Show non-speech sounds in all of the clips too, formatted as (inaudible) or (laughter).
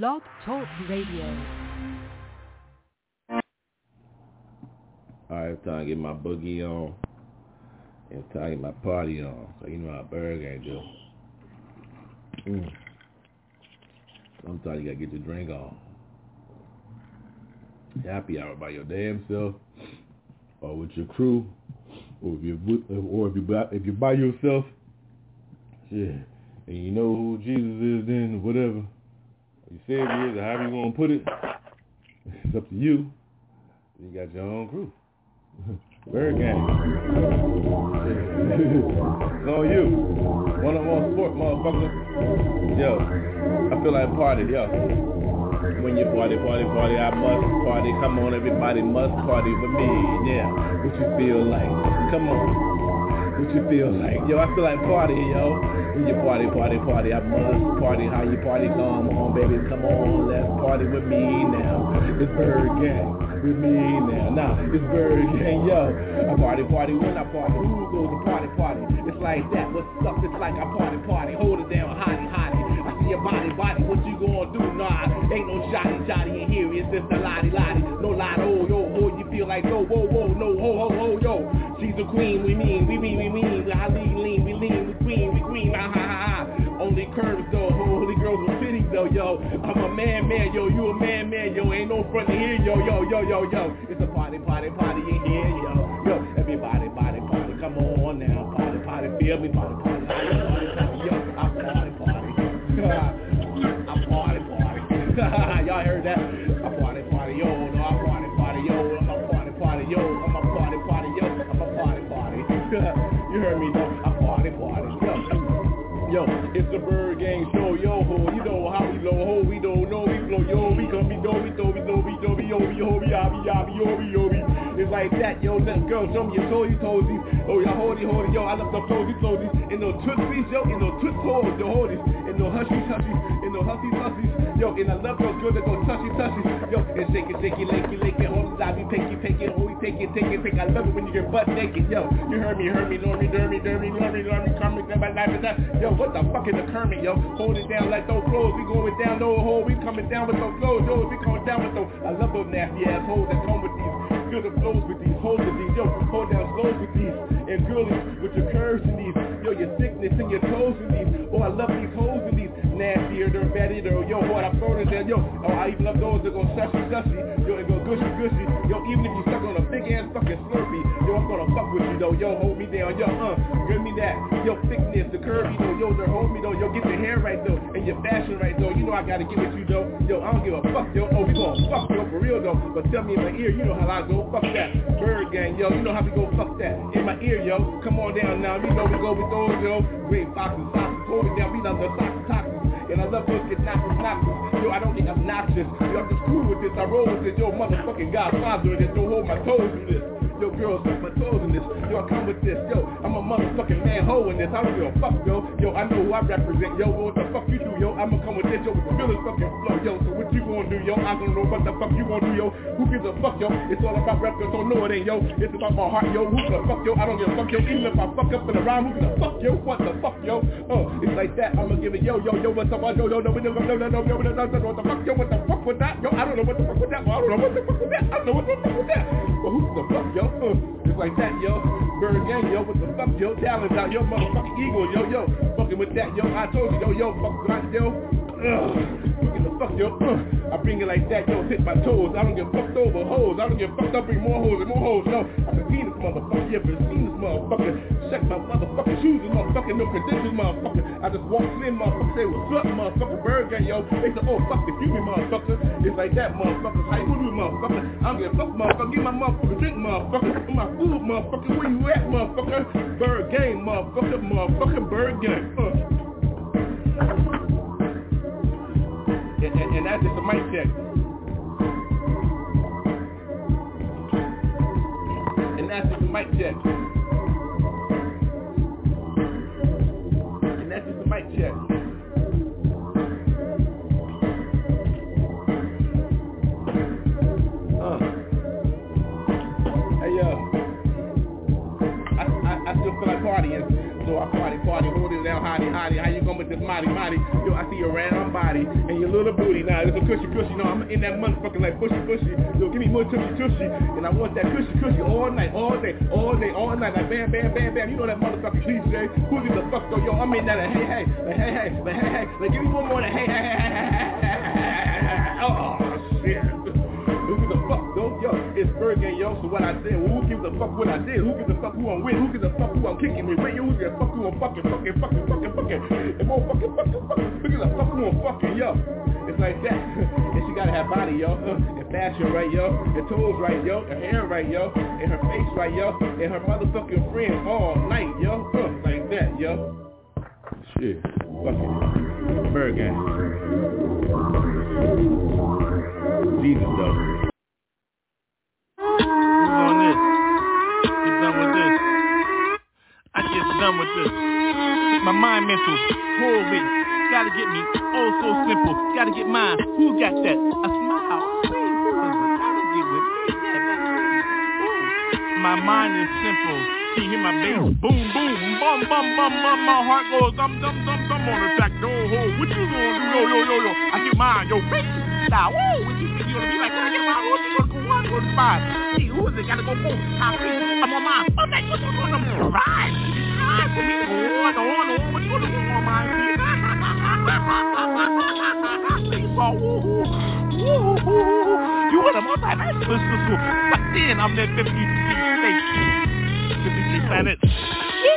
Blog Talk Radio. All right, it's time to get my boogie on. It's time to get my party on. So you know how Berg ain't do. Mm. Sometimes you gotta get your drink on. Happy hour by your damn self, or with your crew, or if you or if you by, if you're by yourself, yeah, and you know who Jesus is, then whatever you say it is, or however you want to put it, it's up to you. You got your own crew. (laughs) Very game. it's on you. One on one sport, motherfucker. Yo, I feel like party, yo. When you party, party, party, I must party. Come on, everybody must party with me. Yeah, what you feel like? Come on. What you feel like? Yo, I feel like party, yo. When you party, party, party, I must party. How you party? Come on, baby, come on. Let's party with me now. It's ByrdGang with me now. Nah, it's Bird Gang, yo. I party, party when I party. Who goes to party, party? It's like that. What's up? It's like I party, party. Hold it down, hottie, hottie. I see your body, body. What you gonna do? Nah, ain't no shotty, shotty in here. It's just a lottie, lottie. No lie, oh, yo, oh, you feel like, no, whoa, whoa, no, ho, ho, ho, yo. She's a queen, we mean, we mean, we mean. I lean, lean, we lean, we queen, we queen, ah, ha, ha, ha. Only curves though, holy girls with cities though, yo. I'm a man, man, yo, you a man, man, yo. Ain't no front here, yo, yo, yo, yo, yo. It's a party, party, party in here, yo. Yo, everybody, body, party, come on now. Party, party, feel me, party, party. Party, party, party, yo. I party, party. (laughs) I party, party. (laughs) we do, we yo, we yo, we yo, yo. Like that, yo. Let girl, show me your toesy, toesies. Oh, y'all holdy, holdy, yo. I love the toesy, toesies. In no tootsies, yo. In no toot toes, the holdies. In no hushies, hushies. In no hussies, hussies. Yo, and I love those girls that go touchy, touchy. Yo, and shake it, shake it, lakey, lakey. It, I be picky, picky. Oh, we take it, take it, take. I love it when you get butt naked, yo. You heard me, heard me, know me, dermy, dermy, know me, come me, my life is that. Yo, what the fuck is the Kermit, yo? Hold it down like those clothes. We going down, no hole. We coming down with those clothes, yo. We coming down with those. I love those nasty ass hoes that come with. Feel the flows with these, hold with these, yo. Hold down slows with these. And girlies with your curves in these. Yo, your thickness and your toes in these. Oh, I love these hoes in these. Nastier, they're better, yo, what I'm throwing there, yo. Oh, I even love those that go sussy, sussy. Yo, and go gushy, gushy. Yo, even if you stuck on a big ass fucking slurpee. Yo, I'm gonna fuck with you, though. Yo, hold me down, yo, uh. Give me that. Yo, thickness, the curvy, though. Yo, they're hold me, though. Yo, get your hair right, though. And your fashion right, though. You know I gotta get with you, though. Yo, I don't give a fuck, yo. Oh, we gonna fuck, yo, for real, though. But tell me in my ear, you know how I go. Fuck that. ByrdGang, yo. You know how we go fuck that. In my ear, yo. Come on down now. You know we go with those, yo. Great foxes, foxes. Hold it down. We love the foxes, foxes. And I love those get knockers, knockers. Yo, I don't get obnoxious. Yo, I'm just cool with this. I roll with this. Yo, motherfucking godfather. This don't hold my toes in this. Yo, girls, suck my toes in this. Yo, I come with this. Yo, I'm a motherfucking manhole in this. I don't give a fuck, yo. Yo, I know who I represent. Yo, what the fuck you do, yo? I'ma come with this, yo, the realest fucking flow, yo. So what you gonna do, yo? I don't know what the fuck you gonna do, yo. Who gives a fuck, yo? It's all about rap, so no, it ain't, yo. It's about my heart, yo. Who the fuck, yo? I don't give a fuck, yo. Even if I fuck up in the rhyme, who the fuck, yo? What the fuck, yo? Uh, it's like that. I'ma give it, yo, yo, yo. What's up, yo, yo, no, no, yo, what the fuck, yo? What the fuck with that, yo? I don't know what the fuck with that. I don't know what the fuck with that. I don't know what the fuck with that. But who the fuck, yo? Uh, it's like that, yo. ByrdGang, yo. What the fuck, yo? Talent out, yo. Motherfucking eagle, yo, yo. Fucking with that, yo. I told you, yo, yo. Fuck right, yo. Get the fuck, yo. Uh, I bring it like that, yo. Hit my toes. I don't get fucked over hoes. I don't get fucked up. Bring more hoes and more hoes. No, I've been seen this motherfucker. You ever seen this motherfucker? Motherfucking shoes, this motherfucking no conditions, motherfucker. I just walk in, motherfucker. Say what's up, motherfucker. Gang, yo. They say, oh fuck, you me, motherfucker. It's like that, motherfucker. How you do, motherfucker? I don't give a fuck, motherfucker. Give my motherfucker drink, motherfucker. My food, motherfucker. Where you at, motherfucker? ByrdGang, motherfucker. Motherfucking ByrdGang. Uh. And, and, and that's just a mic check. And that's just a mic check. Mic check. Uh. Hey yo, I, I, I still feel like partying, so I party, party, hold it down, hottie, body. How you going with this mighty, mighty? Yo, I see your round body and your little booty. Now, it's a cushy, cushy. No, I'm in that motherfucker like pushy, pushy. Yo, give me more tushy, tushy. And I want that cushy, cushy all night, all day, all day, all night. Like bam, bam, bam, bam. You know that motherfucker cliche. Who gives a fuck though? Yo, I'm in that like, hey, hey, like, hey, hey, hey, hey. Like, give me one more like, hey, hey, hey, hey, hey, hey. Oh, shit. Who it's ByrdGang, yo. So what I said, well, who gives a fuck what I did? Who gives a fuck who I'm with? Who gives a fuck who I'm kicking with? Wait, yo, who gives a fuck who I'm fucking, fucking, fucking, fucking, fucking? And more fucking, fucking, fucking. Who gives a fuck who I'm fucking, yo? It's like that. (laughs) and she gotta have body, yo. And fashion right, yo. And toes right, yo. Her hair right, yo. And her face right, yo. And her motherfucking friends all night, yo. Like that, yo. Shit. Fuck it. Jesus, though. Who's on this? Done with this. I get done with this. My mind mental, hold. Gotta get me, oh so simple. Gotta get mine. Who got that? A smile. My mind is simple. See, hear my bass. Boom, boom, bum, bum. My heart goes dum, dum, dum, on the track. Yo, ho, what you gonna do? Yo, yo, yo, yo. I get mine. Yo, crazy style. Woo, what you you gonna be like? I get mine? Go five? See, who is it? Gotta go four, five, three. I'm on mine. Oh, that, what you gonna do? Right. Right. For me, on, on, on. You gonna do on mine? You want a multi-national But then I'm that 50 states. 53 planets. See,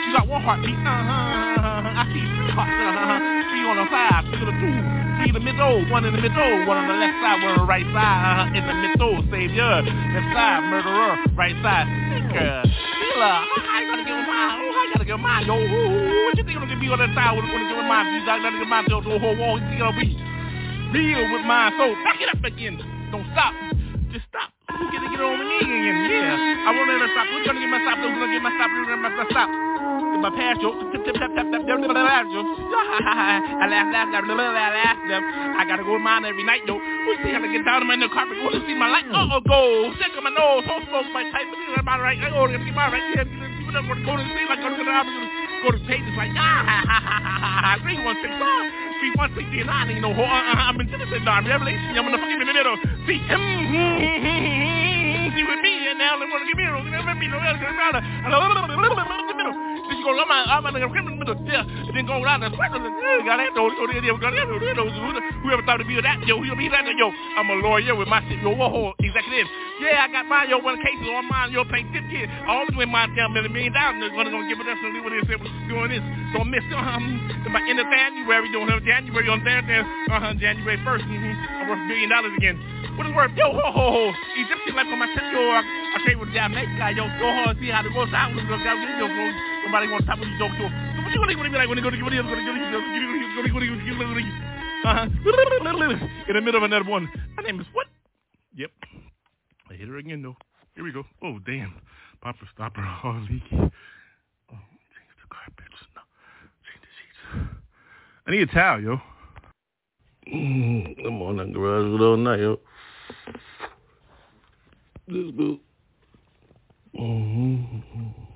you got one heartbeat. Uh-huh. I see three. Uh-huh. Three on the side, three on the two. In the middle, one in the middle, one on the left side, one on the right side. Uh-huh. In the middle, savior. Left side, murderer. Right side, seeker. Healer. I gotta give him mine. Oh, I gotta him mine. Yo, what you think I'm gonna be on that side? What gonna give him mine? You gotta give mine. Yo, the whole wall. You think I'll be real with mine? So back it up again. Don't stop. Just stop. You get to get on the knee again. Yeah. I won't let stop. Who's gonna get my stop? Who's gonna get my stop? Who's gonna get my stop? Get my pass, yo. Tip, laugh. I laugh, laugh, laugh, laugh, laugh, laugh. I gotta go with mine every night, yo. We see how to get down on my new carpet. Want to see my light? Uh-oh, go. Stick on my nose. Hold smoke my tight. But this is my right. I go to get my right. You know, go to sleep. Like, go to the go to pages like, ah, ha, ha, ha, ha, ha, three, one, six, ah, three, one, six, three, nine, you know, uh, uh, I'm in Genesis, now, Revelation, I'm in the fucking in middle. See, him, (laughs) see with me, and now they want to give me a little, let me know, let me know, and a little bit, a little the. Then you go, I'm I'm in the middle, yeah, and then go around the and got that, there, there, there, whoever thought to be that, yo, who'll be that, yo, I'm a lawyer with my shit, yo, whoa, executive. Yeah, I got mine, yo, one cases on mine, yo, pay 50 kids. I always win mine down a million dollars, they're gonna, gonna give it up, so what it is, doing this. So I missed, um, my end of January, doing January on there, there, uh-huh, January 1st, mm-hmm. I'm worth a billion dollars again. What is worth? Yo, ho, ho, ho. Egyptian life my tip, yo, I, I trade with the Jamaican guy, yo, go hard, see how it goes out, go down, yo, go, somebody want to of you, to. What you gonna, be like when you go to it, gonna it, uh-huh. In the middle of another one. My name is what? Yep. I hit her again, though. Here we go. Oh, damn. Papa stopper all (laughs) leaky. Oh, change the carpets. No. Change the sheets. I need a towel, yo. Mm, I'm on that garage all night, yo. Boo. Mm-hmm.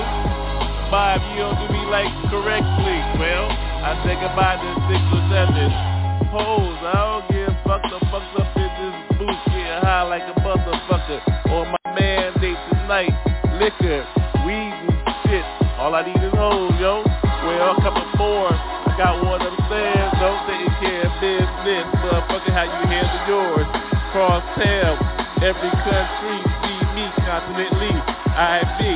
Five, you don't do me like correctly. Well, I take about the six or seven. Hoes, I don't give fucked up, fucked up in this booth, get high like a motherfucker. On my mandate tonight, liquor, weed and shit. All I need is hoes, yo. Well, a couple more. I got one upstairs, don't take care of business. Motherfucker, how you handle yours? Cross tab, every country see me continentally. I be,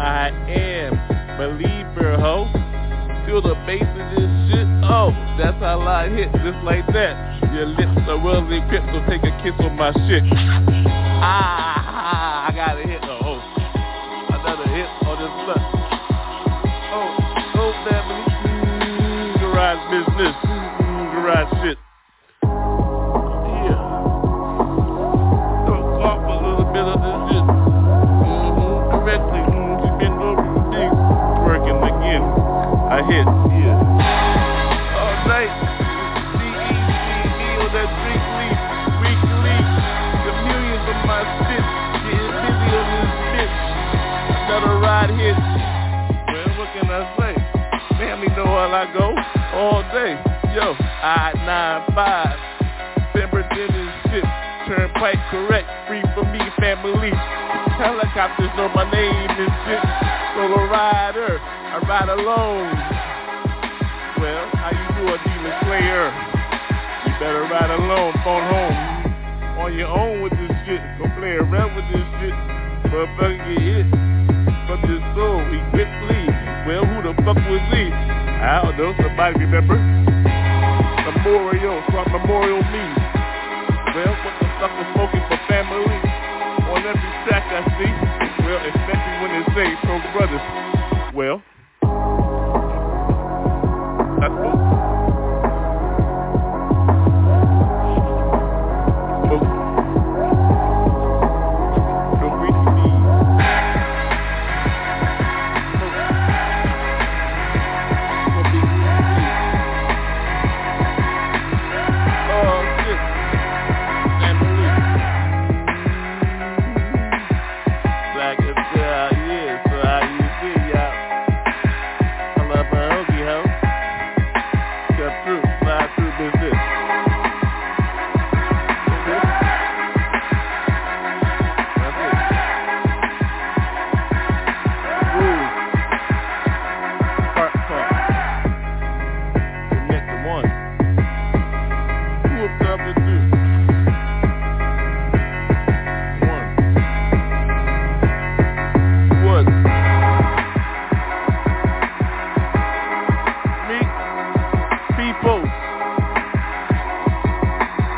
I am, believer, ho. Feel the bass in this shit, oh, that's how I hit, just like that. Your lips are well equipped, so take a kiss on my shit. Ah, I got a hit, oh, another hit on this slut. Oh, oh, family. Garage business. Garage shit. Hit. Yeah. All night. C-E-C-E on that. Weekly. The millions of my spit. Getting busy on this bitch. Another ride hit. Well, what can I say? Family know how I go all day. Yo, I-95. Pemberton is shit. Turnpike correct. Free for me, family. Helicopters know my name and shit. Solo rider. I ride alone. Well, how you do a demon slayer? You better ride alone. Phone home. On your own with this shit. Don't play around with this shit. Motherfucker get hit. From this soul, he quickly. Well, who the fuck was he? I don't know. Somebody remember? Memorial. What memorial means. Well, what the fuck is smoking for family? On every track I see. Well, especially when they say pro brothers. Well, that's cool.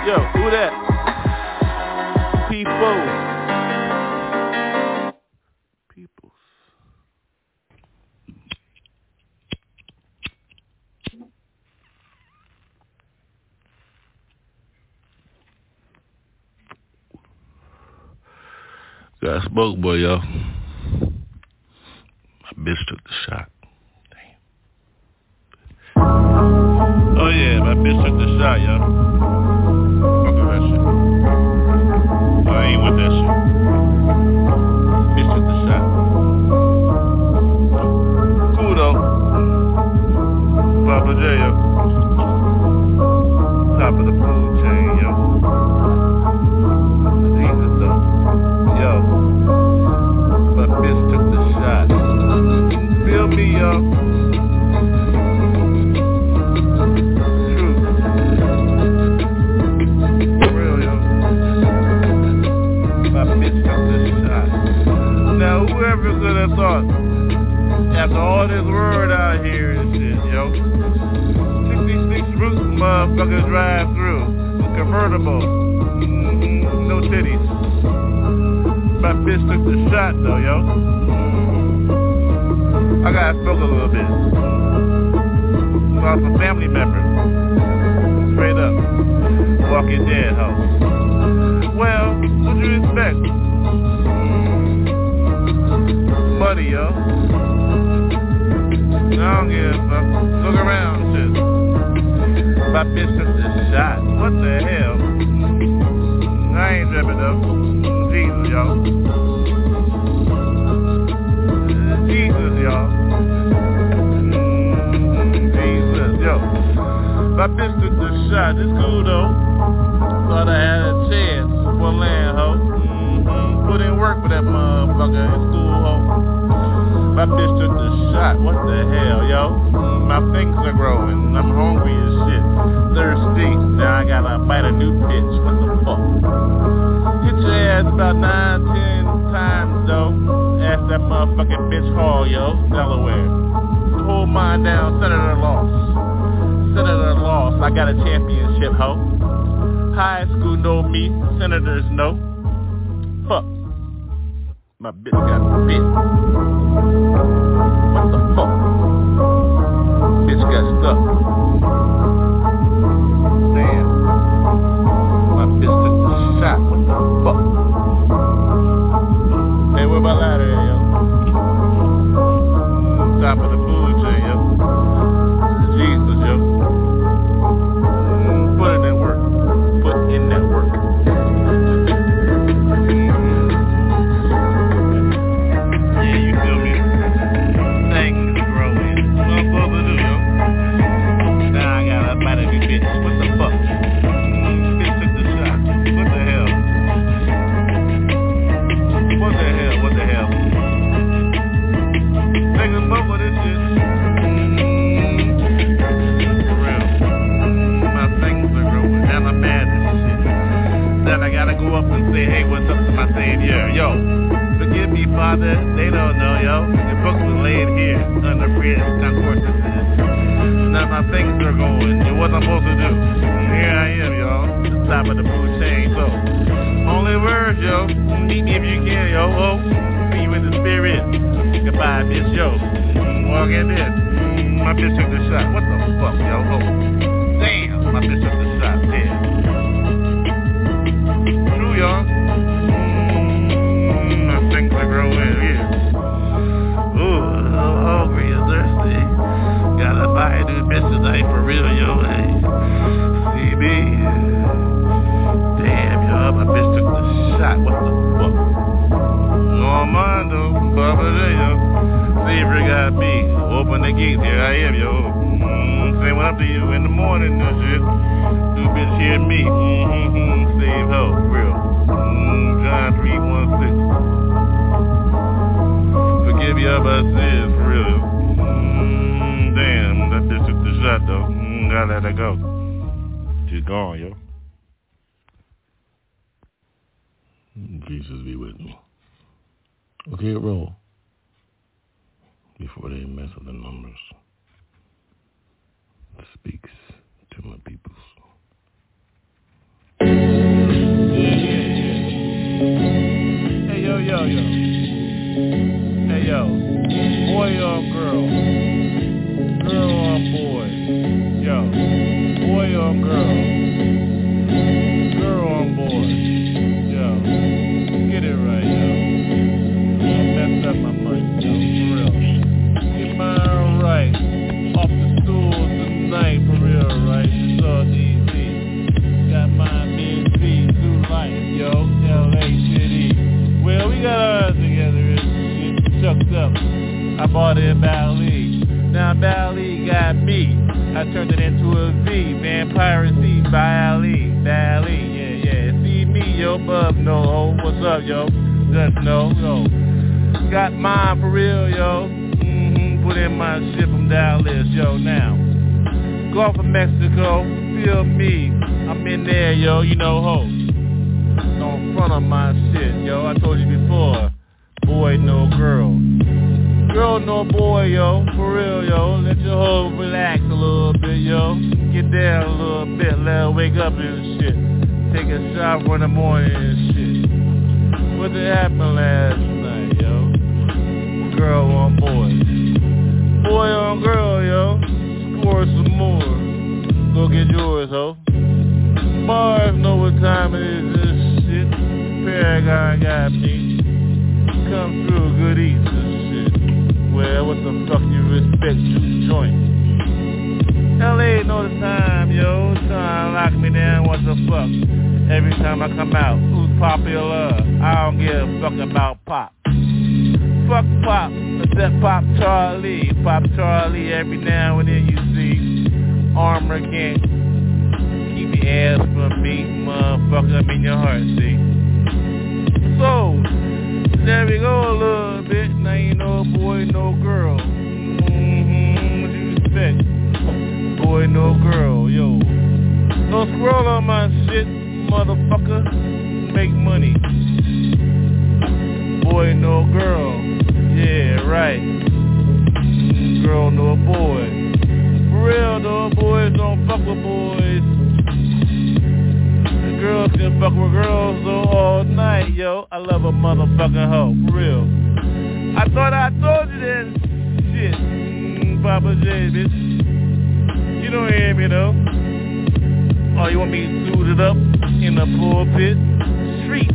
Yo, who that? People. Peoples. Got smoke, boy, y'all. My bitch took the shot. Damn. Oh yeah, my bitch took the shot, y'all. Shit. After all this word out here and shit, yo, 66 roots motherfuckers drive through. Convertible. Mm-hmm. No titties. My bitch took the shot though, yo. I gotta smoke a little bit. Lost a family member. Straight up. Walking dead, ho. Well, what you expect? Money, yo. I don't give a fuck. Look around, shit. My business is shot. What the hell? I ain't tripping though. Jesus, y'all. Jesus, y'all. Mm, Jesus, yo. My took the shot. It's cool My bitch took the shot. What the hell, yo? Mm, my things are growing. I'm hungry as shit. Thirsty. Now I gotta bite a new bitch. What the fuck? Hit your ass about nine, ten times, though. Ask that motherfucking bitch call, yo. Delaware. Hold mine down. Senator lost. Senator lost. I got a championship, ho. High school know me. Senators know. Fuck. My bitch got bit. What Bitch took the shot. What the fuck, yo? Oh, To you in the morning, no shit. New bitch hear me. Mm-hmm, save help, real. Mm, John 316. Forgive you of our sins, real. Mm, damn, that bitch took the shot, though. Mm, gotta let her go. She's gone, yo. Jesus be with me. Okay, roll. Before they mess up the numbers. Speaks to my peoples. Yeah, yeah, yeah. Hey, yo, yo, yo. Hey, yo. Boy on girl. Girl on boy. Yo. Boy on girl. Girl on boy. Yo. Get it right, yo. Messed up my mind, yo. For real. Get mine right. Off the stool tonight, for real, right? It's all DC. Got my busy through life, yo. LA City. Well, we got ours together and shit chucked up. I bought it in Bali. Now Bali got me. I turned it into a V. Vampiracy by Ali. Bali, yeah, yeah. See me, yo, bub, no, oh, what's up, yo? Just know, yo. Got mine for real, yo. Mm-hmm. Put in my shit from Dallas, yo, now. Gulf of Mexico, feel me. I'm in there, yo, you know, ho. On front of my shit, yo. I told you before. Boy, no girl. Girl, no boy, yo. For real, yo. Let your hoe relax a little bit, yo. Get down a little bit. Let her wake up and shit. Take a shower in the morning and shit. What did happen last night, yo? Girl on boy. Boy on girl, yo. Score some more. Go get yours, ho. Bars know what time it is this shit. Paragon got me. Come through, good eats and shit. Well, what the fuck you respect you joint? LA know the time, yo. To lock me down, what the fuck? Every time I come out, who's popular? I don't give a fuck about pop. Fuck pop, except Pop Charlie. Pop Charlie every now and then you see. Armor can't keep your ass from me, motherfucker. I'm in your heart, see. So, there we go a little bit. Now you know boy, no girl. Mm-hmm, what you expect? Boy, no girl, yo. Don't scroll on my shit, motherfucker. Make money. Boy, no girl. Yeah, right. Girl, no boy. For real, no boys don't fuck with boys. The girls can fuck with girls though all night, yo. I love a motherfucking hoe, for real. I thought I told you that shit, mm, Papa J, bitch. You don't hear me though. Oh, you want me suited up in the pulpit? Street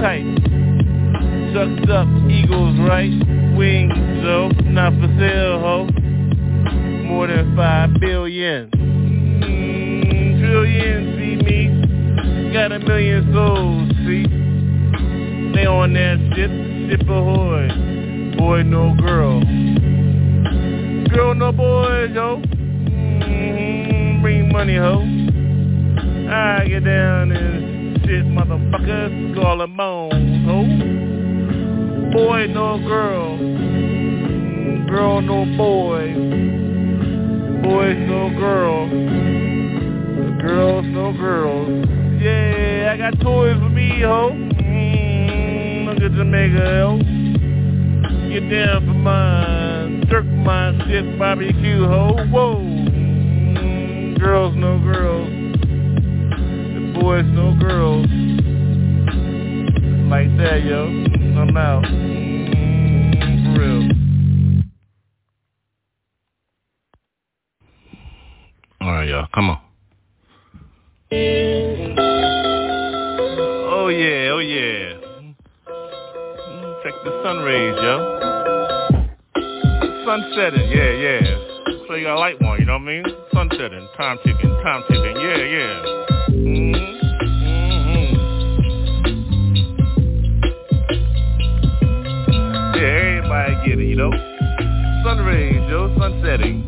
tight. Chucked up, eagles right, wings though, not for sale, ho. More than five billion. Mm, trillion, see me? Got a million souls, see? They on that ship, ship ahoy. Boy, no girl. Girl, no boy, yo. Mm, bring money, ho. I get down and shit, motherfucker. Skull and bones, ho. Boy, no girl. Girl, no boy. Boys, no girl. Girls, no girls. Yeah, I got toys for me, ho. Mm, look at Jamaica, yo. Get down for mine. Jerk my shit barbecue, ho. Whoa. Mm, girls, no girls. The boys, no girls. Like that, yo. I'm out. For real. All right, y'all. Come on. Oh yeah, oh yeah. Check the sun rays, yo. Sun setting, yeah, yeah. So you got a light one, you know what I mean? Sun setting, time ticking, time ticking, yeah, yeah. Everybody get it, you know? Sun rays, yo, sun setting.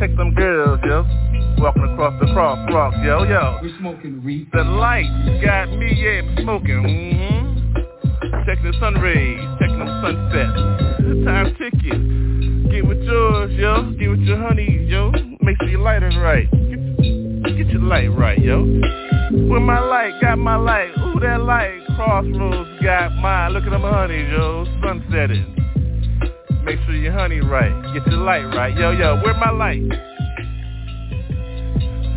Take some girls, yo. Walking across the crosswalk, yo, yo. We smoking weed. The light got me, yeah, smoking. Mm-hmm. Check the sun rays, checking them sunsets. Time ticking. Get with yours, yo. Get with your honey, yo. Make sure your light is right. Get, get your light right, yo. With my light, got my light. Ooh, that light. Crossroads got mine. Look at them honey, yo. Sunsetting. Make sure your honey right. Get your light right. Yo, yo, where my light?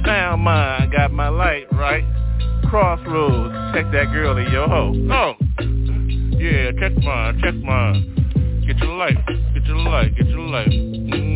Found mine, got my light right. Crossroads, check that girl in your hoe. Oh, yeah, check mine, check mine. Get your light, get your light, get your light. Mm-hmm.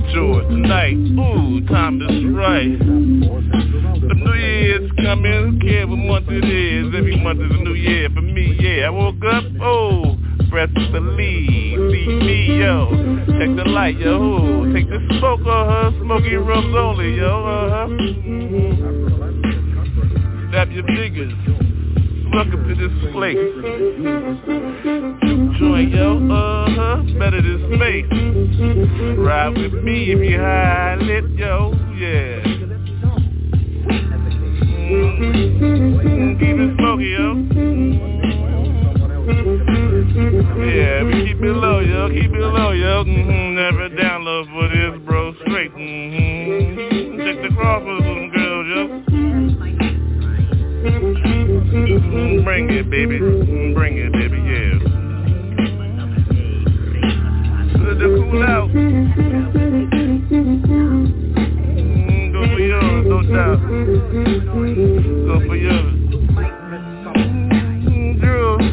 Get yours tonight. Ooh, time is right. The new year's coming, who care what month it is? Every month is a new year for me, yeah. I woke up, oh, breath to believe. See me, yo. Check the light, yo. Take the smoke her, smoking rooms only, yo. Uh-huh. Stab your fingers. Welcome to this place. Joint, yo, uh-huh, better than space. Ride with me if you high lit, yo, yeah. Mm-hmm. Keep it smoky, yo. Yeah, we keep it low, yo, keep it low, yo. Mm-hmm. Never down low for this, bro, straight. Mm-hmm. Check the crossroads with them girls, yo. Mm, Bring it, baby. Mm, Bring it, baby. It out. For yours, no for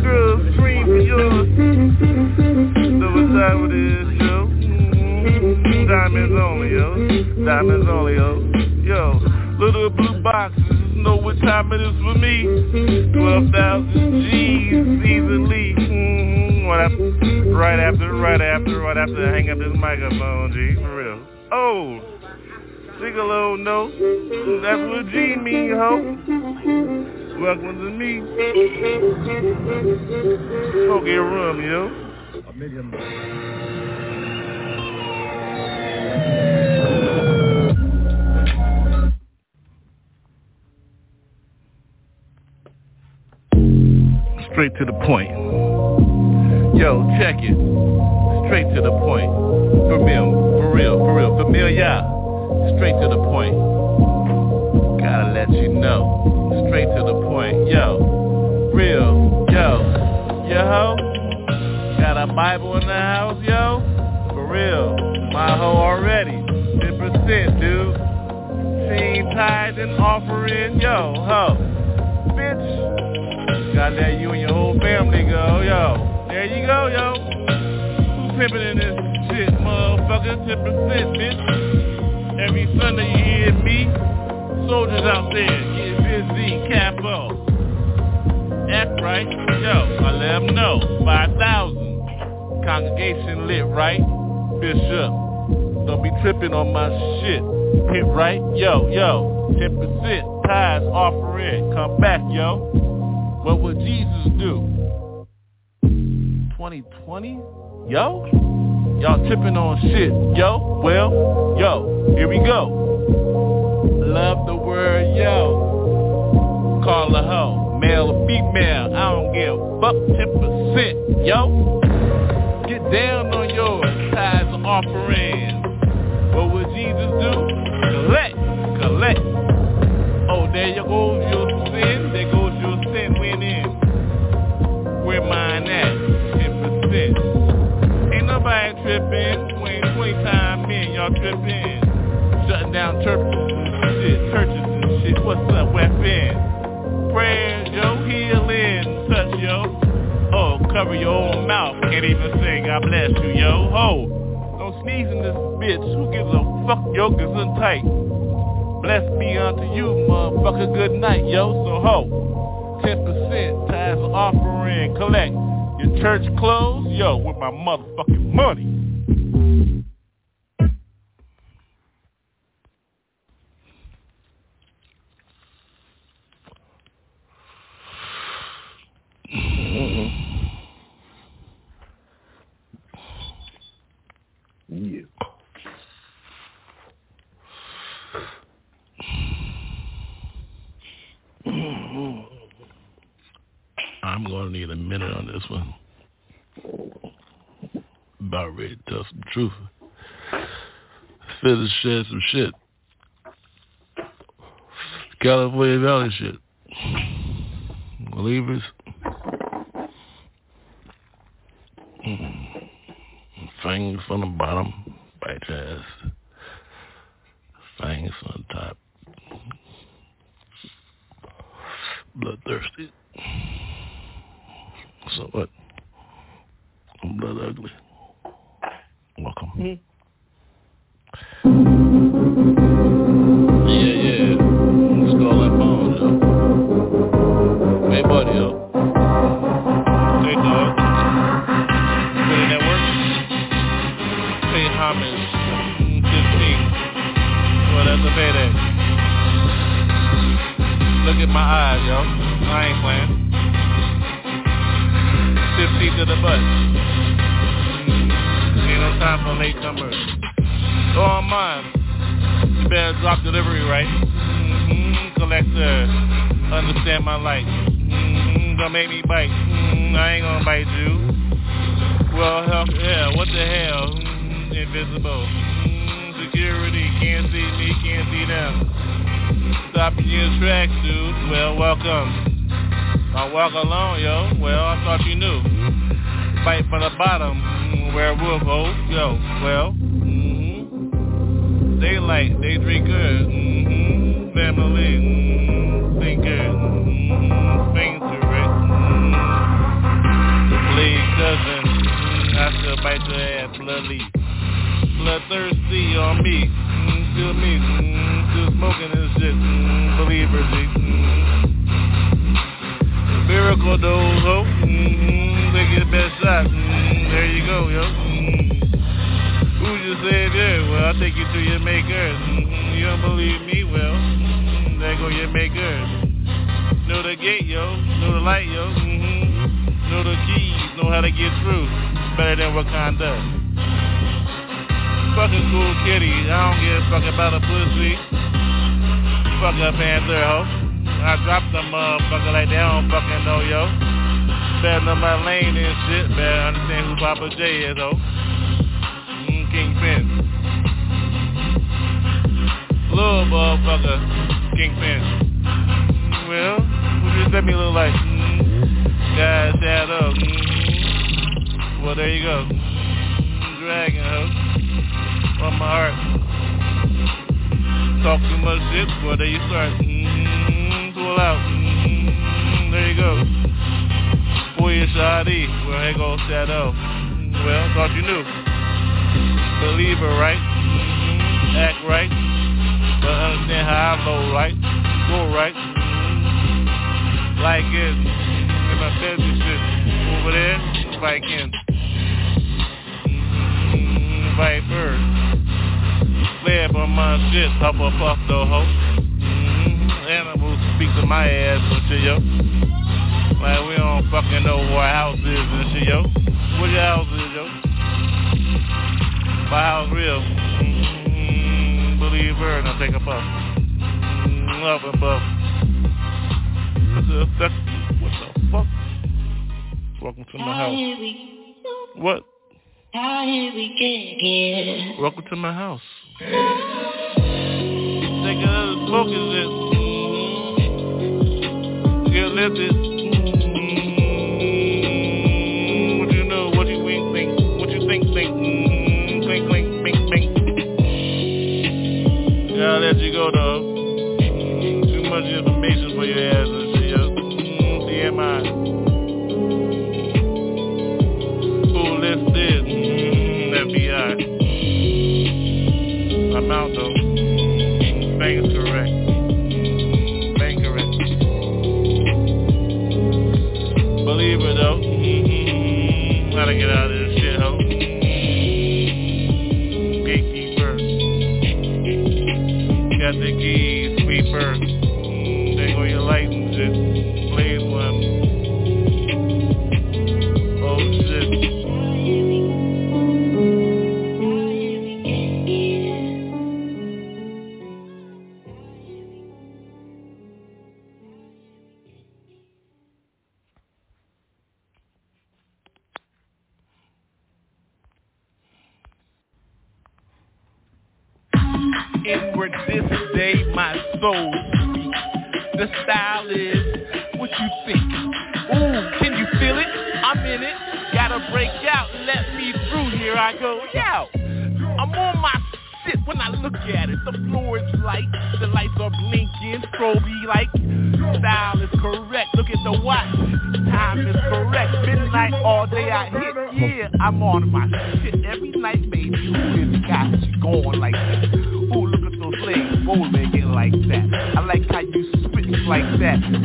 girls, scream for yours. Yo. Diamonds only, yo. Diamonds only, yo. Yo, little blue boxes know what time it is for me. 12,000 G's easily. Right after, right after, right after, right after I hang up this microphone, G, for real. Oh, Gigolo, no. That's what G mean, ho. Welcome to me. Smoke your room, yo. A million. Straight to the point. Yo, check it. Straight to the point. For real, for real, for real. Familiar. Straight to the point. Gotta let you know. Straight to the point. Yo. Real. Yo. Yo. Got a Bible in the house, yo? For real. My hoe already. 10%, dude. Team tithe and offering, yo, ho. Bitch. Gotta let you and your whole family go, yo. You go, yo. Who's pimping in this shit, motherfucker? 10%, bitch. Every Sunday you hear me. Soldiers out there getting busy, capo. Act right, yo. I let them know. 5,000. Congregation lit, right? Bishop. Don't be tripping on my shit. Hit right, yo, yo. 10% tithes offering. Come back, yo. What would Jesus do? 2020? Yo? Y'all tipping on shit. Yo? Well, yo, here we go. Love the word yo. Call a hoe. Male or female, I don't give a fuck 10%. Yo? Get down on your tithes and offerings. What would Jesus do? Tripping. Shutting down churches and shit. Churches and shit. What's up, weapon? Prayers, yo. Healing. Touch, yo. Oh, cover your own mouth. Can't even say God bless you, yo. Ho. Don't sneeze in this bitch. Who gives a fuck yo and tight? Bless be unto you, motherfucker. Good night, yo. So ho. 10% tithes offering. Collect your church clothes, yo, with my motherfucking money. Yeah. I'm gonna need a minute on this one. About ready to tell some truth. Finish share some shit. California Valley shit. Believers. Fangs from the bottom, bite your ass. Fangs on the top. Bloodthirsty. So what? I'm blood ugly. Welcome. Yeah, my eyes, yo. I ain't playing. 15 to the butt. Ain't no time for latecomers. Go on mine. You better drop delivery right. Mm-hmm. Collector, understand my light. Mm-hmm. Don't make me bite. Mm-hmm. I ain't gonna bite you. Well, hell, yeah, what the hell? Mm-hmm. Invisible. Mm-hmm. Security, can't see me, can't see them. Stop in your tracks, dude. Well, welcome. I walk alone, yo. Well, I thought you knew. Fight from the bottom. Mm, werewolf, oh, yo. Well, mm-hmm. Daylight, they drink good. Mm-hmm. Family, mm-hmm. think good. Mm-hmm. Things to it. Mm-hmm. Bleed cousin. Mm-hmm. I still bite your ass, bloody. Bloodthirsty on me. Mm-hmm. Still me. Mm-hmm. Still smoking this shit. Mm-hmm. Miracle dose, ho. Mm-hmm. They get the best shot. Mm-hmm. There you go, yo. Mm-hmm. Who just said that? Well, I'll take you to your maker. Mm-hmm. You don't believe me? Well, mm-hmm. there go your maker. Know the gate, yo. Know the light, yo. Mm-hmm. Know the keys. Know how to get through. Better than Wakanda. Fucking cool kitty. I don't give a fuck about a pussy. Fuck a panther, ho. I dropped them motherfucker like they don't fucking know, yo. Better know my lane and shit. Better understand who Papa J is, though. Mm, Kingpin. Little motherfucker. Kingpin. Well, what does that me look like? Mm, guys, shout up. Mm, well, there you go. Mm, dragon, ho. On my heart. Talk too much shit, well, there you start. Mm-hmm, pull out. Mm-hmm, there you go. Boy, it's Shadi. Well, here goes Shadow. Well, thought you knew. Believer, right? Mm-hmm, act right. But understand how I low, right? Go right. Mm-hmm. Like it. In my business shit. Over there, Viking. Mm-hmm, Viper slab on my shit, hop up off the hoe. Mm-hmm. Animals speak to my ass and shit, yo. Like we don't fucking know where house is and shit, yo. Where your house is, yo? My house real. Mm-hmm. Believe her and I'll take a puff. Mm-hmm. Love and buff. What the fuck? What the fuck? Welcome to my house. What? Welcome to my house. Take another smoke is it? Mm-hmm. Get lifted.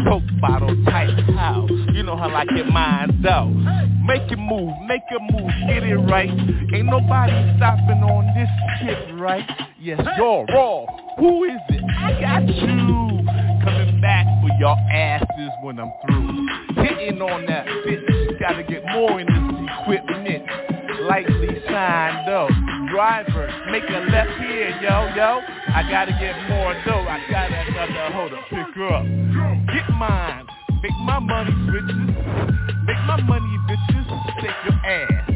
Coke bottle type how? You know how I like your mind out. Make it move, make it move, get it right. Ain't nobody stopping on this shit, right? Yes, you're raw. Who is it? I got you. Coming back for your asses when I'm through. Hitting on that bitch. Gotta get more in this equipment. Lightly signed up. Driver, make a left here, yo, yo. I gotta get more dough. I got another hold up, pick up. Get mine. Make my money, bitches. Make my money, bitches. Take your ass.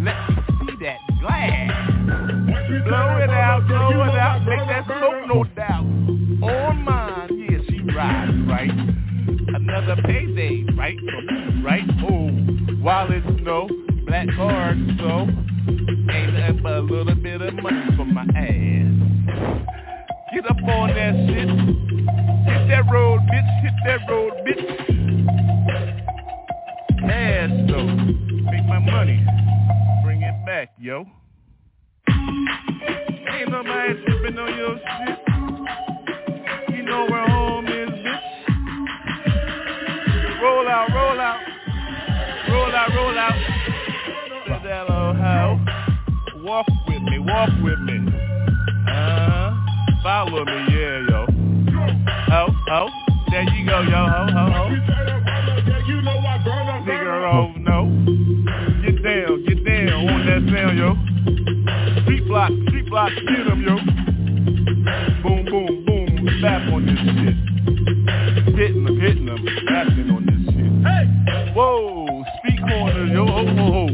Let me see that glass. Blow it out, blow it out. Make that smoke, no doubt. On mine, yeah, she rides, right? Another payday, right? Right? Oh, while it's no black card, so ain't nothing but a little bit of money for my ass. Get up on that shit. Hit that road, bitch. Hit that road, bitch. Ass though. Make my money. Bring it back, yo. Ain't nobody tripping on your shit. You know where home is, bitch. Roll out, roll out. Roll out, roll out. That old house. Walk with me, walk with me. Uh, follow me, yeah, yo. Ho, ho. There you go, yo, ho, ho, ho. Nigga, oh, no. Get down, get down on that sound, yo. Street block, street block, get 'em, yo. Boom, boom, boom, bap on this shit. Hitting them, hitting them, rapping on. Hey! Whoa, speak corner, yo, ho, ho, ho.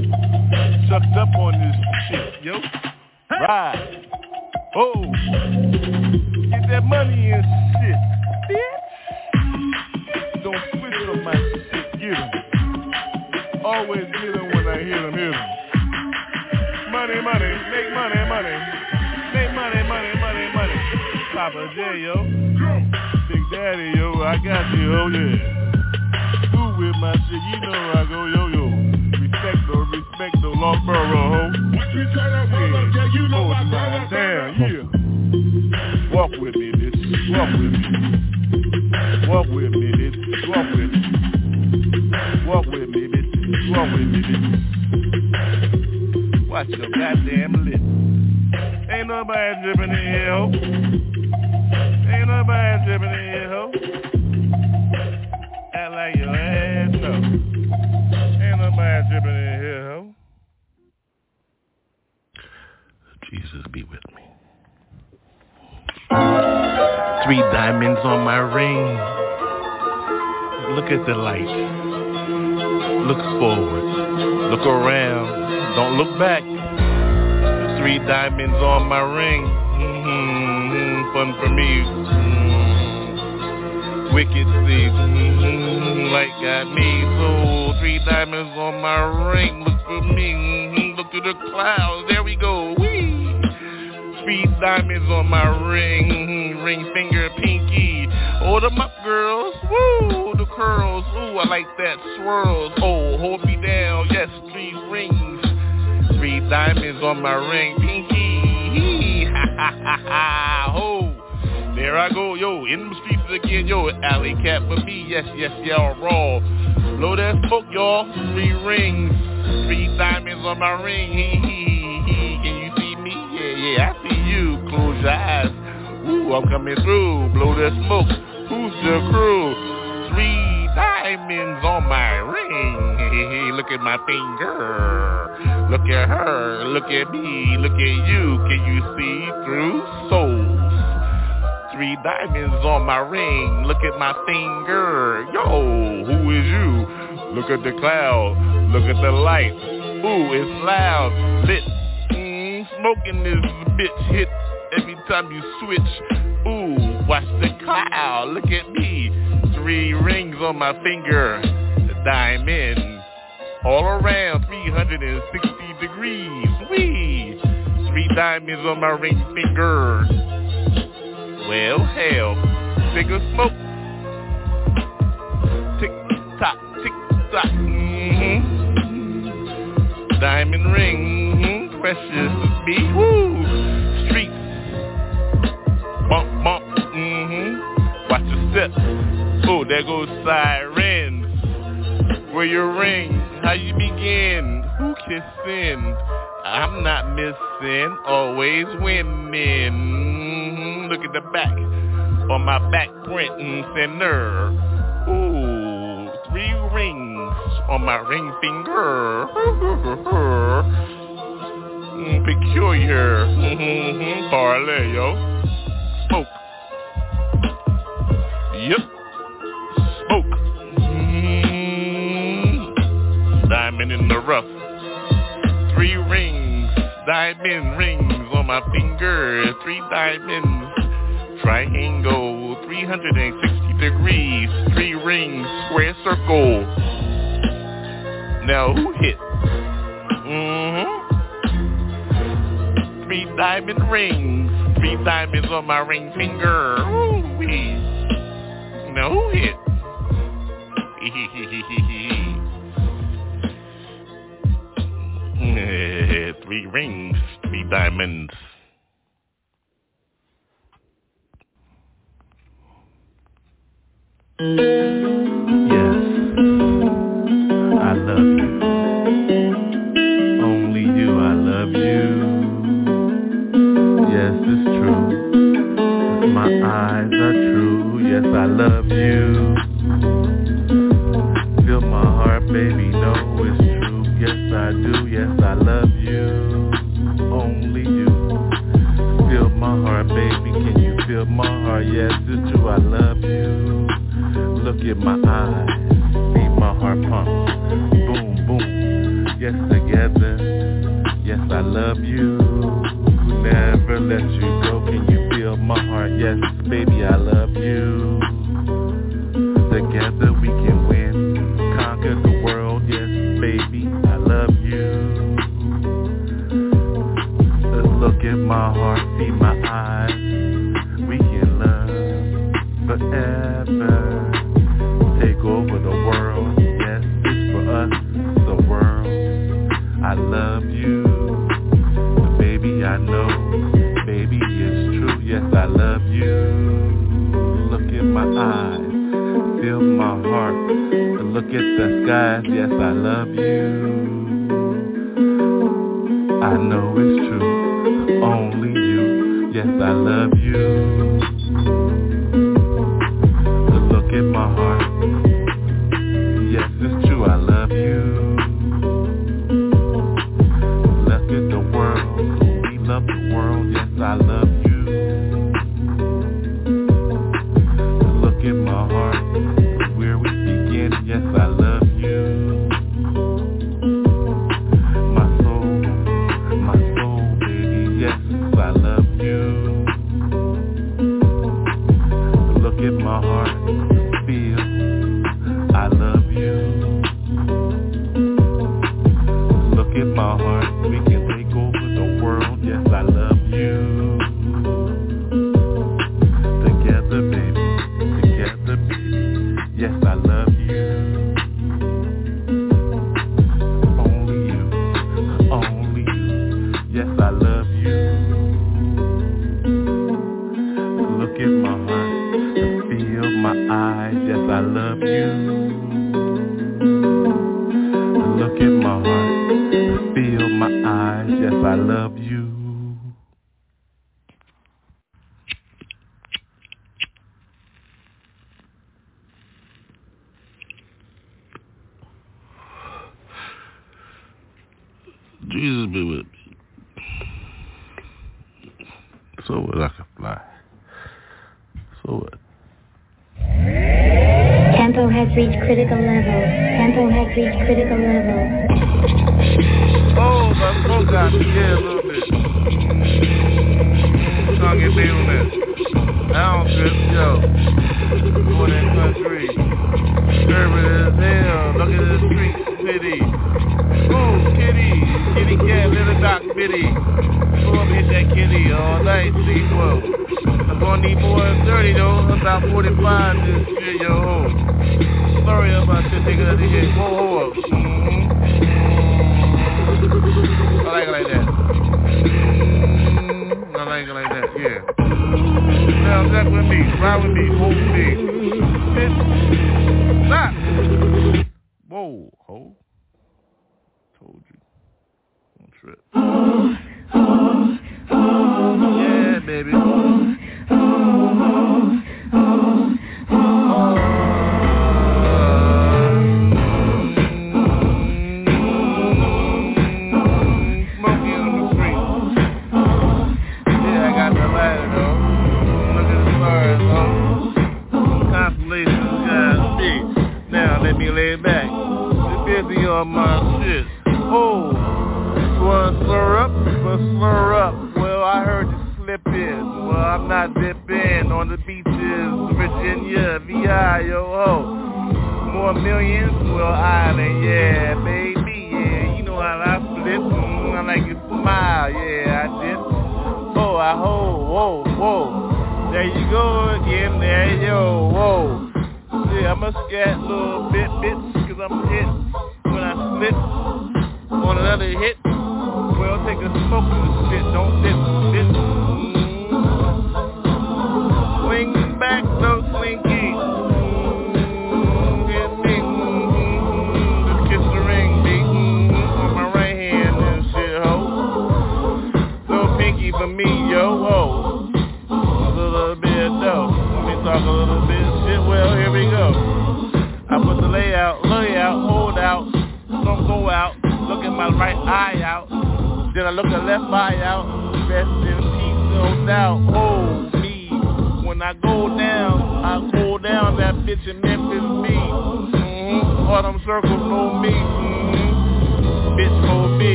Sucked up on this shit, yo. Ride. Oh, get that money and shit, bitch. Don't switch on my shit, get 'em. Always get 'em when I hit 'em, hit 'em. Money, money, make money, money. Make money, money, money, money. Papa J, yo. Big Daddy, yo, I got you, oh yeah. My shit, you know I go, yo, yo. Respect no, respect Long Borough, ho. Yeah, hold mine down, yeah. Walk with me, bitch. Walk with me. Walk with me, bitch. Walk with me. Walk with me, bitch. Walk with me, bitch. Watch your goddamn lip. Ain't nobody dripping in here, ho. Ain't nobody dripping in here, ho. Act like your ass. Dripping in here. Jesus be with me. Three diamonds on my ring. Look at the light. Look forward. Look around. Don't look back. Three diamonds on my ring. Mm-hmm. Fun for me. Mm-hmm. Wicked see. Mm-hmm. Like got me. So three diamonds on my ring. Look for me. Mm-hmm. Look to the clouds. There we go. Wee. Three diamonds on my ring. Mm-hmm. Ring finger pinky. Hold them up, girls. Woo. The curls. Ooh, I like that. Swirls. Oh, hold me down. Yes, three rings. Three diamonds on my ring. Pinky. (laughs) Ha ha ha ha. There I go, yo, in the streets again, yo, alley cat for me, yes, yes, y'all raw. Blow that smoke, y'all, three rings, three diamonds on my ring, hee hee hee, can you see me? Yeah, yeah, I see you, close your eyes, ooh, I'm coming through, blow that smoke, who's the crew? Three diamonds on my ring, hey, hey, look at my finger, look at her, look at me, look at you, can you see through souls? Three diamonds on my ring. Look at my finger. Yo, who is you? Look at the cloud. Look at the light. Ooh, it's loud. Lit. Mm, smoking this bitch hit every time you switch. Ooh, watch the cloud. Look at me. Three rings on my finger. The diamond. All around 360 degrees. Wee. Three diamonds on my ring finger. Well, hell, cigar smoke. Tick tock, tick tock. Mm-hmm. Diamond ring, mm-hmm. precious be. Woo. Streets. Bump, bump. Mm-hmm. Watch your step. Oh, there goes sirens. Where your ring? How you begin? Who kissing? I'm not missing. Always winning. Mm-hmm. Look at the back. On my back print and center. Ooh, three rings on my ring finger. Mm, Peculiar. Mm-hmm. Parlay, yo. Smoke. Yep. Smoke. Mm. Diamond in the rough. Three rings, diamond rings my finger. Three diamonds, triangle, 360 degrees. Three rings, square circle. Now who hit? Mm-hmm. Three diamond rings, three diamonds on my ring finger. Ooh-wee. Now who hit? (laughs) three rings, three diamonds. Yes, I love you. Only you, I love you. Yes, it's true. My eyes are true. Yes, I love you. Feel my heart, baby, know it's true. Yes, I do. Yes, I love you. My heart, baby. Can you feel my heart? Yes, it's true. I love you. Look at my eyes. See my heart pump. Boom, boom. Yes, together. Yes, I love you. Never let you go. Can you feel my heart? Yes, baby, I love you. Together we can win. Look at my heart, see my eyes. We can love forever. Take over the world. Yes, it's for us, the world. I love you. Baby, I know. Baby, it's true. Yes, I love you. Look at my eyes. Feel my heart. Look at the skies. Yes, I love you. I know it's true. Only you. Yes, I love you.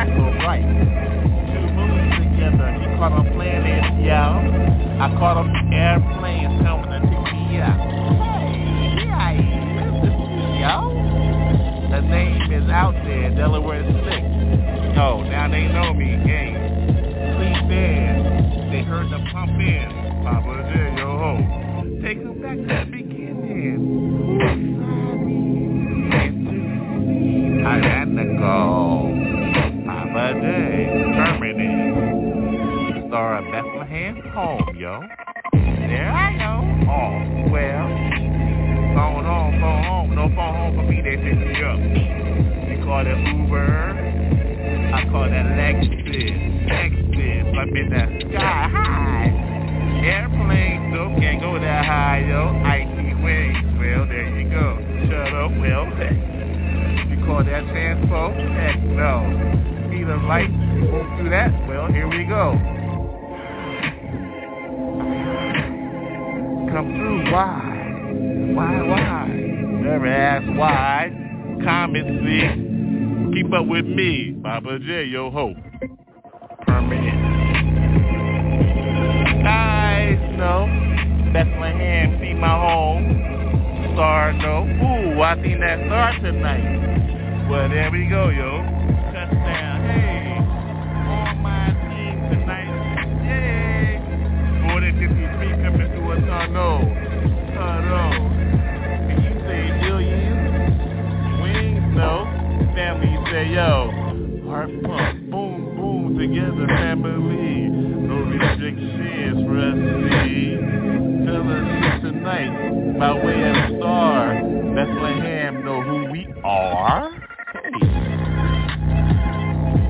black or white. Two movies together. He caught on playing in Seattle. I caught on the airplane coming to pick me up. Hey, yeah, this is y'all. The name is out there, Delaware 6. No, now they know me, gang. Please stand. They heard the pump in. Papa, there, yo ho. Take them back to the beginning. I had to go permanent. Star of Bethlehem, home, yo. There I go. Oh, well. Phone home, phone home. No phone home for me, they pick me up. You call that Uber. I call that Lexus. Lexus. I'm in that sky high. Airplane, though, can't go that high, yo. Icy wings. Well, there you go. Shut up, well, you call that transpo? Heck no. Of light, won't do that? Well, here we go. Come through, why? Why, why? Never ask why. Comment, see. Keep up with me, Baba J, yo ho. Permanent. Guys, no. Bethlehem, see my home. Star, no. Ooh, I think that star tonight. Well, there we go, yo. Yay. More than 53 coming through tunnel. Tunnel. Can you say billions? Wings, no. Family say, yo. Heart pump, boom, boom, together, family. No restrictions for us to see. Tell us tonight, by way of star, Bethlehem know who we are.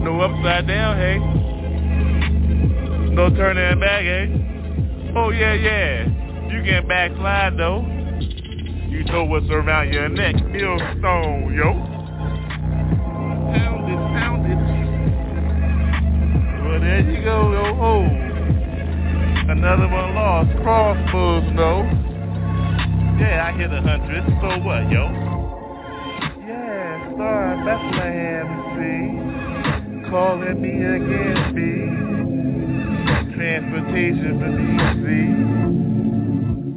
No upside down, hey. No turning back, hey. Oh yeah, yeah. You can backslide though. You know what's around your neck, millstone, yo. Pound it, pound it. Well, there you go, yo. Oh. Another one lost. Crossbows, no. Yeah, I hit a hundred. So what, yo? Yeah, of Bethlehem, see. Calling me again, B. Transportation for DC.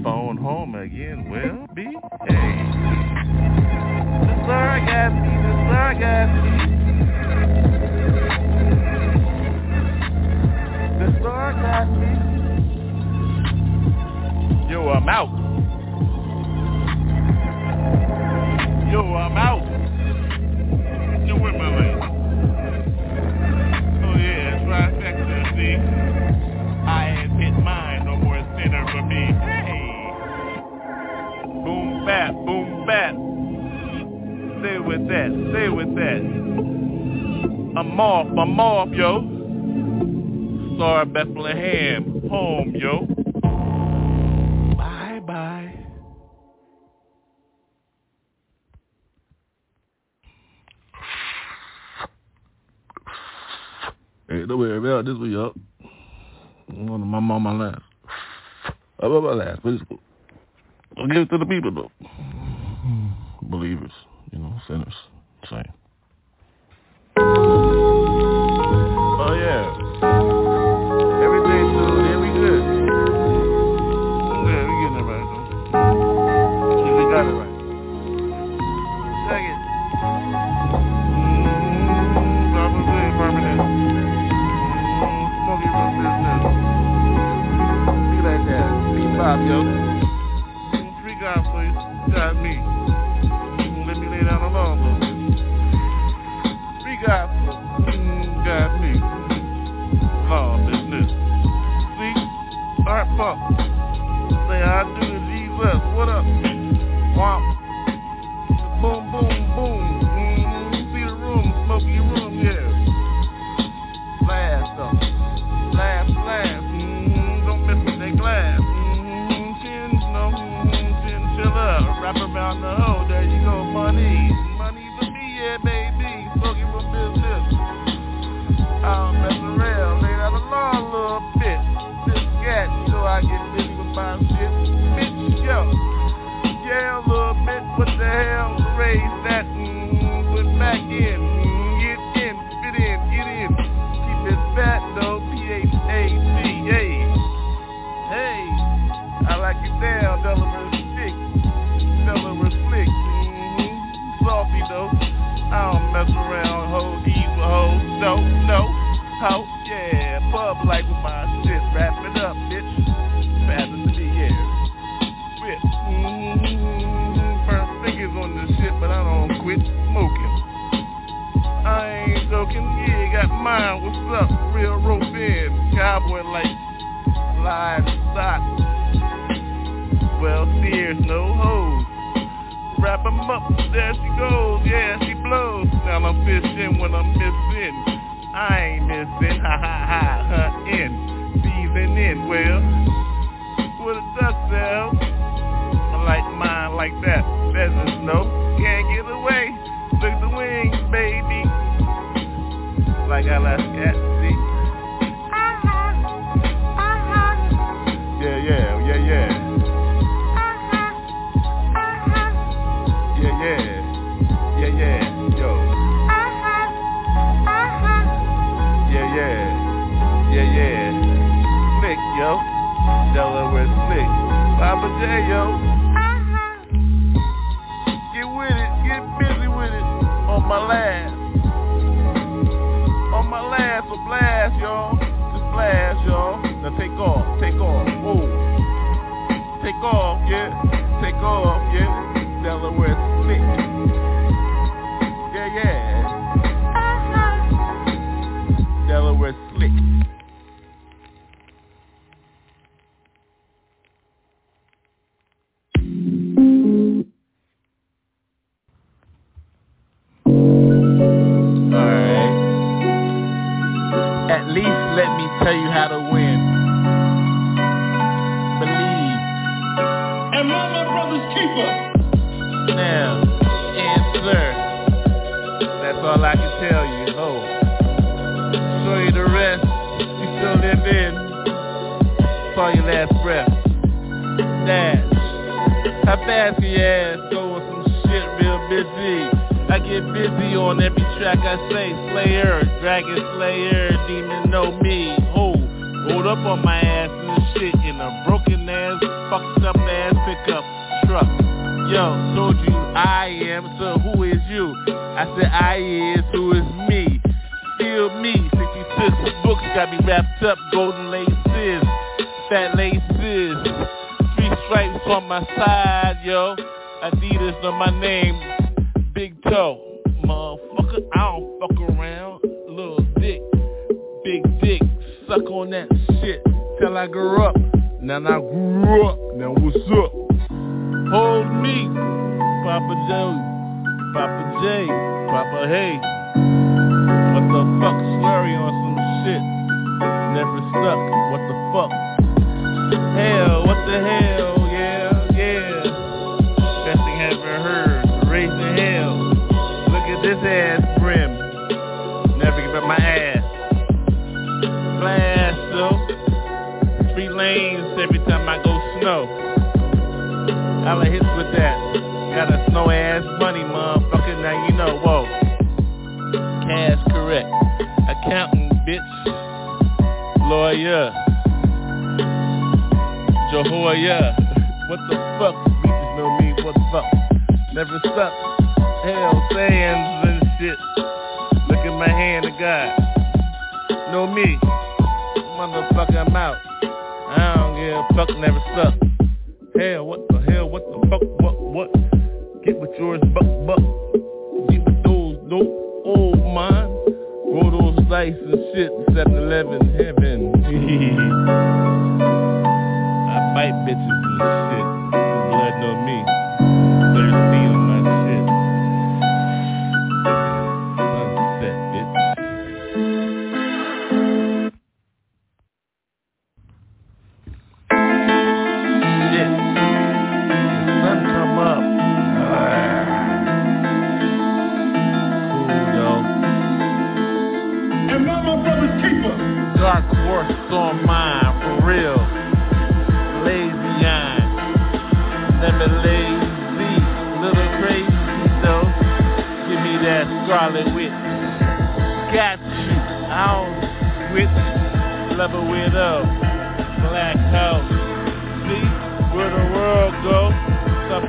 Phone home again, well, be Hey. The me, the me. The me. Yo, I'm out. Yo, I'm out. Stay with that, stay with that. I'm off, I'm off, yo. Star Bethlehem, home, yo. Bye bye. Hey, don't worry about this one, up. One of my last. On my last, but it's cool. I'll give it to the people though. Believers, you know, sinners, same. Oh yeah. Papa J, yo. Uh-huh. Get with it, get busy with it. On my last. On my last, so blast, y'all. Just blast, y'all. Now take off, take off, oh. Take off, yeah. Take off, yeah. Delaware slick. Yeah, yeah. Uh-huh. Delaware slick. Now I grew up. Now what's up? Hold me, Papa Joe, Papa J, Papa Hey. What the fuck? Slurry on some shit. Never stuck. What the fuck? Hell, what the hell? Dollar hits with that. Got a snow ass money, motherfucker. Now you know, whoa. Cash correct. Accountant, bitch. Lawyer. Jehoiah. What the fuck? Bitches know me, what the fuck? Never suck. Hell, fans and shit. Look at my hand of God. Know me. Motherfucker, I'm out. I don't give a fuck, never suck. Hell, what the George Buck Buck. Get those dope old mine. Roll those dice and shit. in 7-Eleven heaven. (laughs) I bite bitches and shit.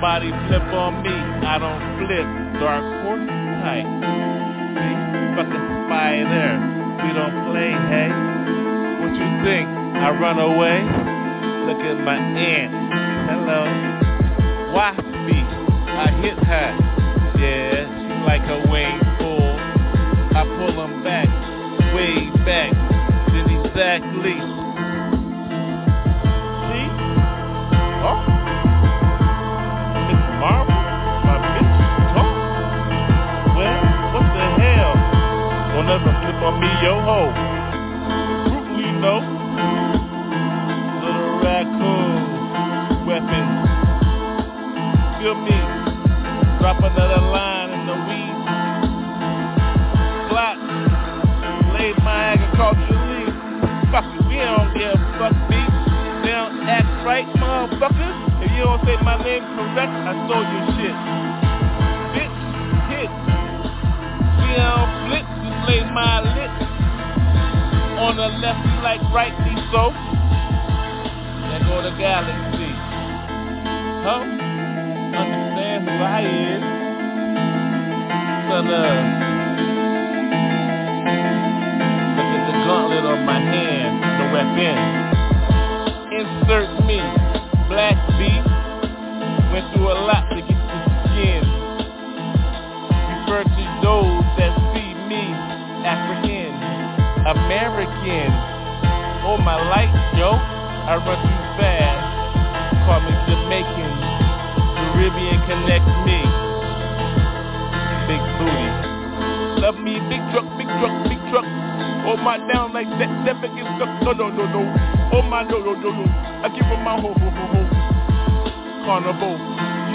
Nobody flip on me, I don't flip. Dark horse type. See, fucking spider. We don't play, hey? What you think? I run away? Look at my aunt. Hello. Waspy. I hit her. Yeah, she like her wing full. I pull them back, Don't ever flip on me, yo ho. Brutally, no. Little raccoon weapon. Feel me? Drop another line in the weed. Clock. Laid my agriculturally. Fuck it, we don't give a fuck beat. They don't act right, motherfuckers. If you don't say my name correct, I stole your shit. Bitch, hit. We don't my lips. On the left, like rightly so. Then go to galaxy. Huh? Understand who I is. Son of. Look at the gauntlet on my hand, the weapon. Insert me, black beat. Went through a lot American. Oh my light, yo, I run too fast. Call me Jamaican, Caribbean connect me. Big booty. Love me, big truck, big truck, big truck. Hold my down like that, never get stuck. No, no, no, no. Oh my, no, no, no, no. I give him my ho, ho, ho, ho. Carnival,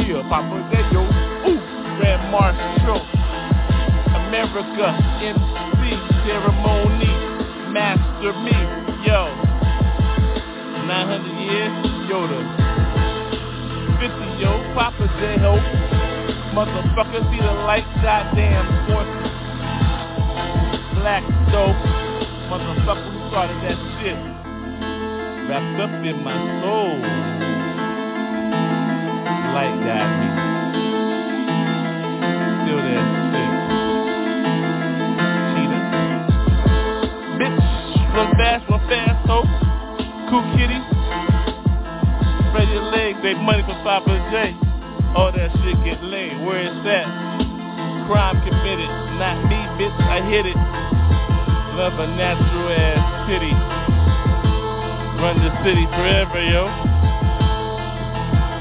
yeah, Papa Dayo. Ooh, Grand Marshal. America, MC, ceremony, master me, yo. 900 years, Yoda. 50, yo, Papa J-Ho. Motherfucker, see the light, goddamn forces. Black dope. Motherfucker who started that shit. Wrapped up in my soul. Light got me. Still there, run fast, run fast, ho. Cool kitty. Spread your legs, make money for Papa J. All that shit get laid. Where is that? Crime committed. Not me, bitch. I hit it. Love a natural ass city. Run the city forever, yo.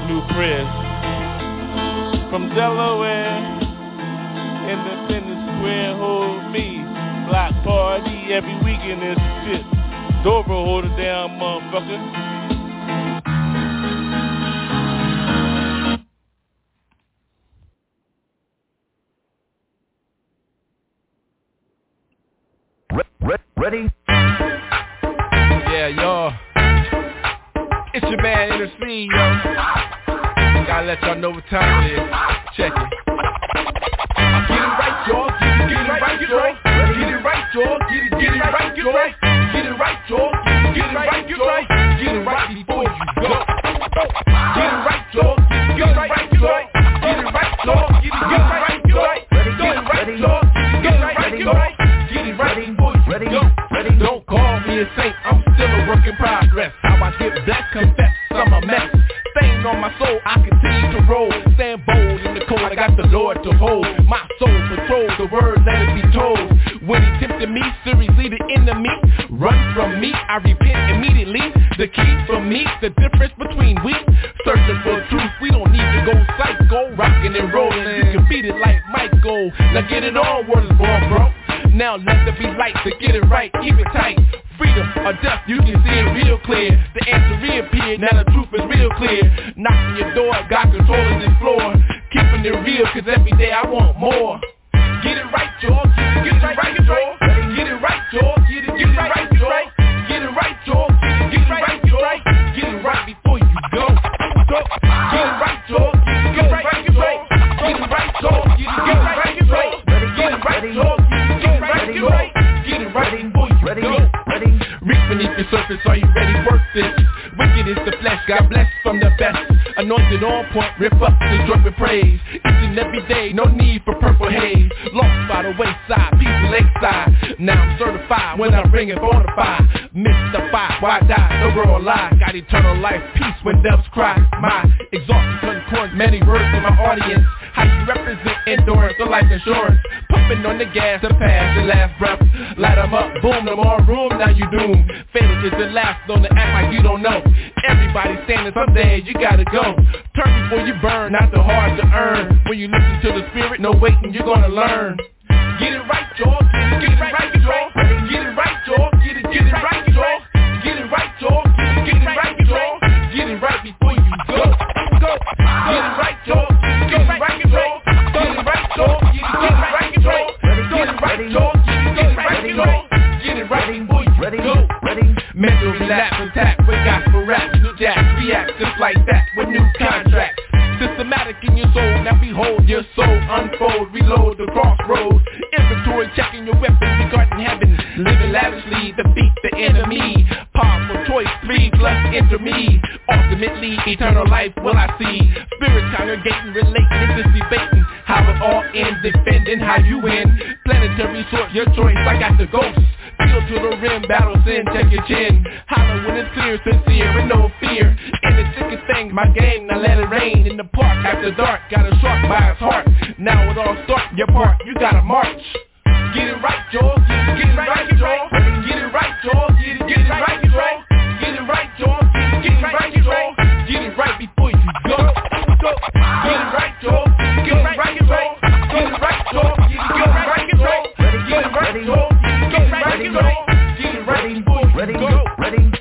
New prayers. From Delaware, Independence Square. Block party every weekend is shit. Dover, hold it down, motherfucker. Ready? Yeah, y'all. It's your man NSC, yo. Gotta let y'all know what time it is. Check it. Get it right, y'all. Get it, get it right, y'all. Get it right, y'all. Get it, get it right, y'all. Get it right, y'all. Get it right, y'all. Get it right before you go. Get it right, y'all. Get it right, y'all. Get it right, y'all. Get it, right, y'all. Get it right, y'all. Get it right, y'all. Get it right before you go. Don't call me a saint, I'm still a work in progress. How I get back, confess, I'm a mess. Stain on my soul, I continue to roll. Stand bold in the cold, I got the Lord to hold. My soul patrol, the word me, seriously the enemy, run from me, I repent immediately. The key for me, the difference between we, searching for truth. We don't need to go psycho, rocking and rolling. You can beat it like Michael. Now get it on, word is born, bro. Now let there be light to get it right, keep it tight. Freedom or death, you can see it real clear. The answer reappeared, now the truth is real clear. Knocking your door, God controlling this floor. Keeping it real, cause every day I want more. Anointed on point, rip up the joint with praise. Each and every day, no need for purple haze. Lost by the wayside, people lakeside. Now I'm certified when I ring it bonafide. Mystified, why die? The world lie. Got eternal life, peace when doves cry. My exhausted concord, many words in my audience. How you represent endurance or life insurance. Pumping on the gas to pass your last breath. Light 'em up, boom, no more room, now you doom. Fatal is the last, don't act like you don't know. Everybody standing, someday you gotta go. Turn before you burn, not too hard to earn. When you listen to the spirit, no waiting, you're gonna learn. Get it right, y'all. Get it, get it right, y'all. Get it right, y'all. Get it, get it right, reload the crossroads. Inventory checking your weapons, regarding heaven. Living lavishly, defeat the enemy. Powerful choice, three plus enter me. Ultimately, eternal life will I see. Spirits congregating, relating, this is debating. How it all ends, defending how you win. Planetary source, your choice, I got the ghost. Feel to the rim, battle sin, check your chin. Holler when it's clear, sincere and no fear. In the thickest thing, my game, now let it rain. In the park after dark, got a shark by his heart. Now it all start, your part, you gotta march. Get it right, Joel, get it, get it right, Joel. Get it right, Joel, get it, get it right, you go. Ready,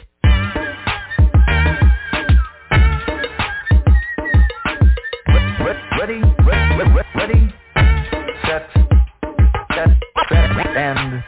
ready, ready, ready, set, set, set, and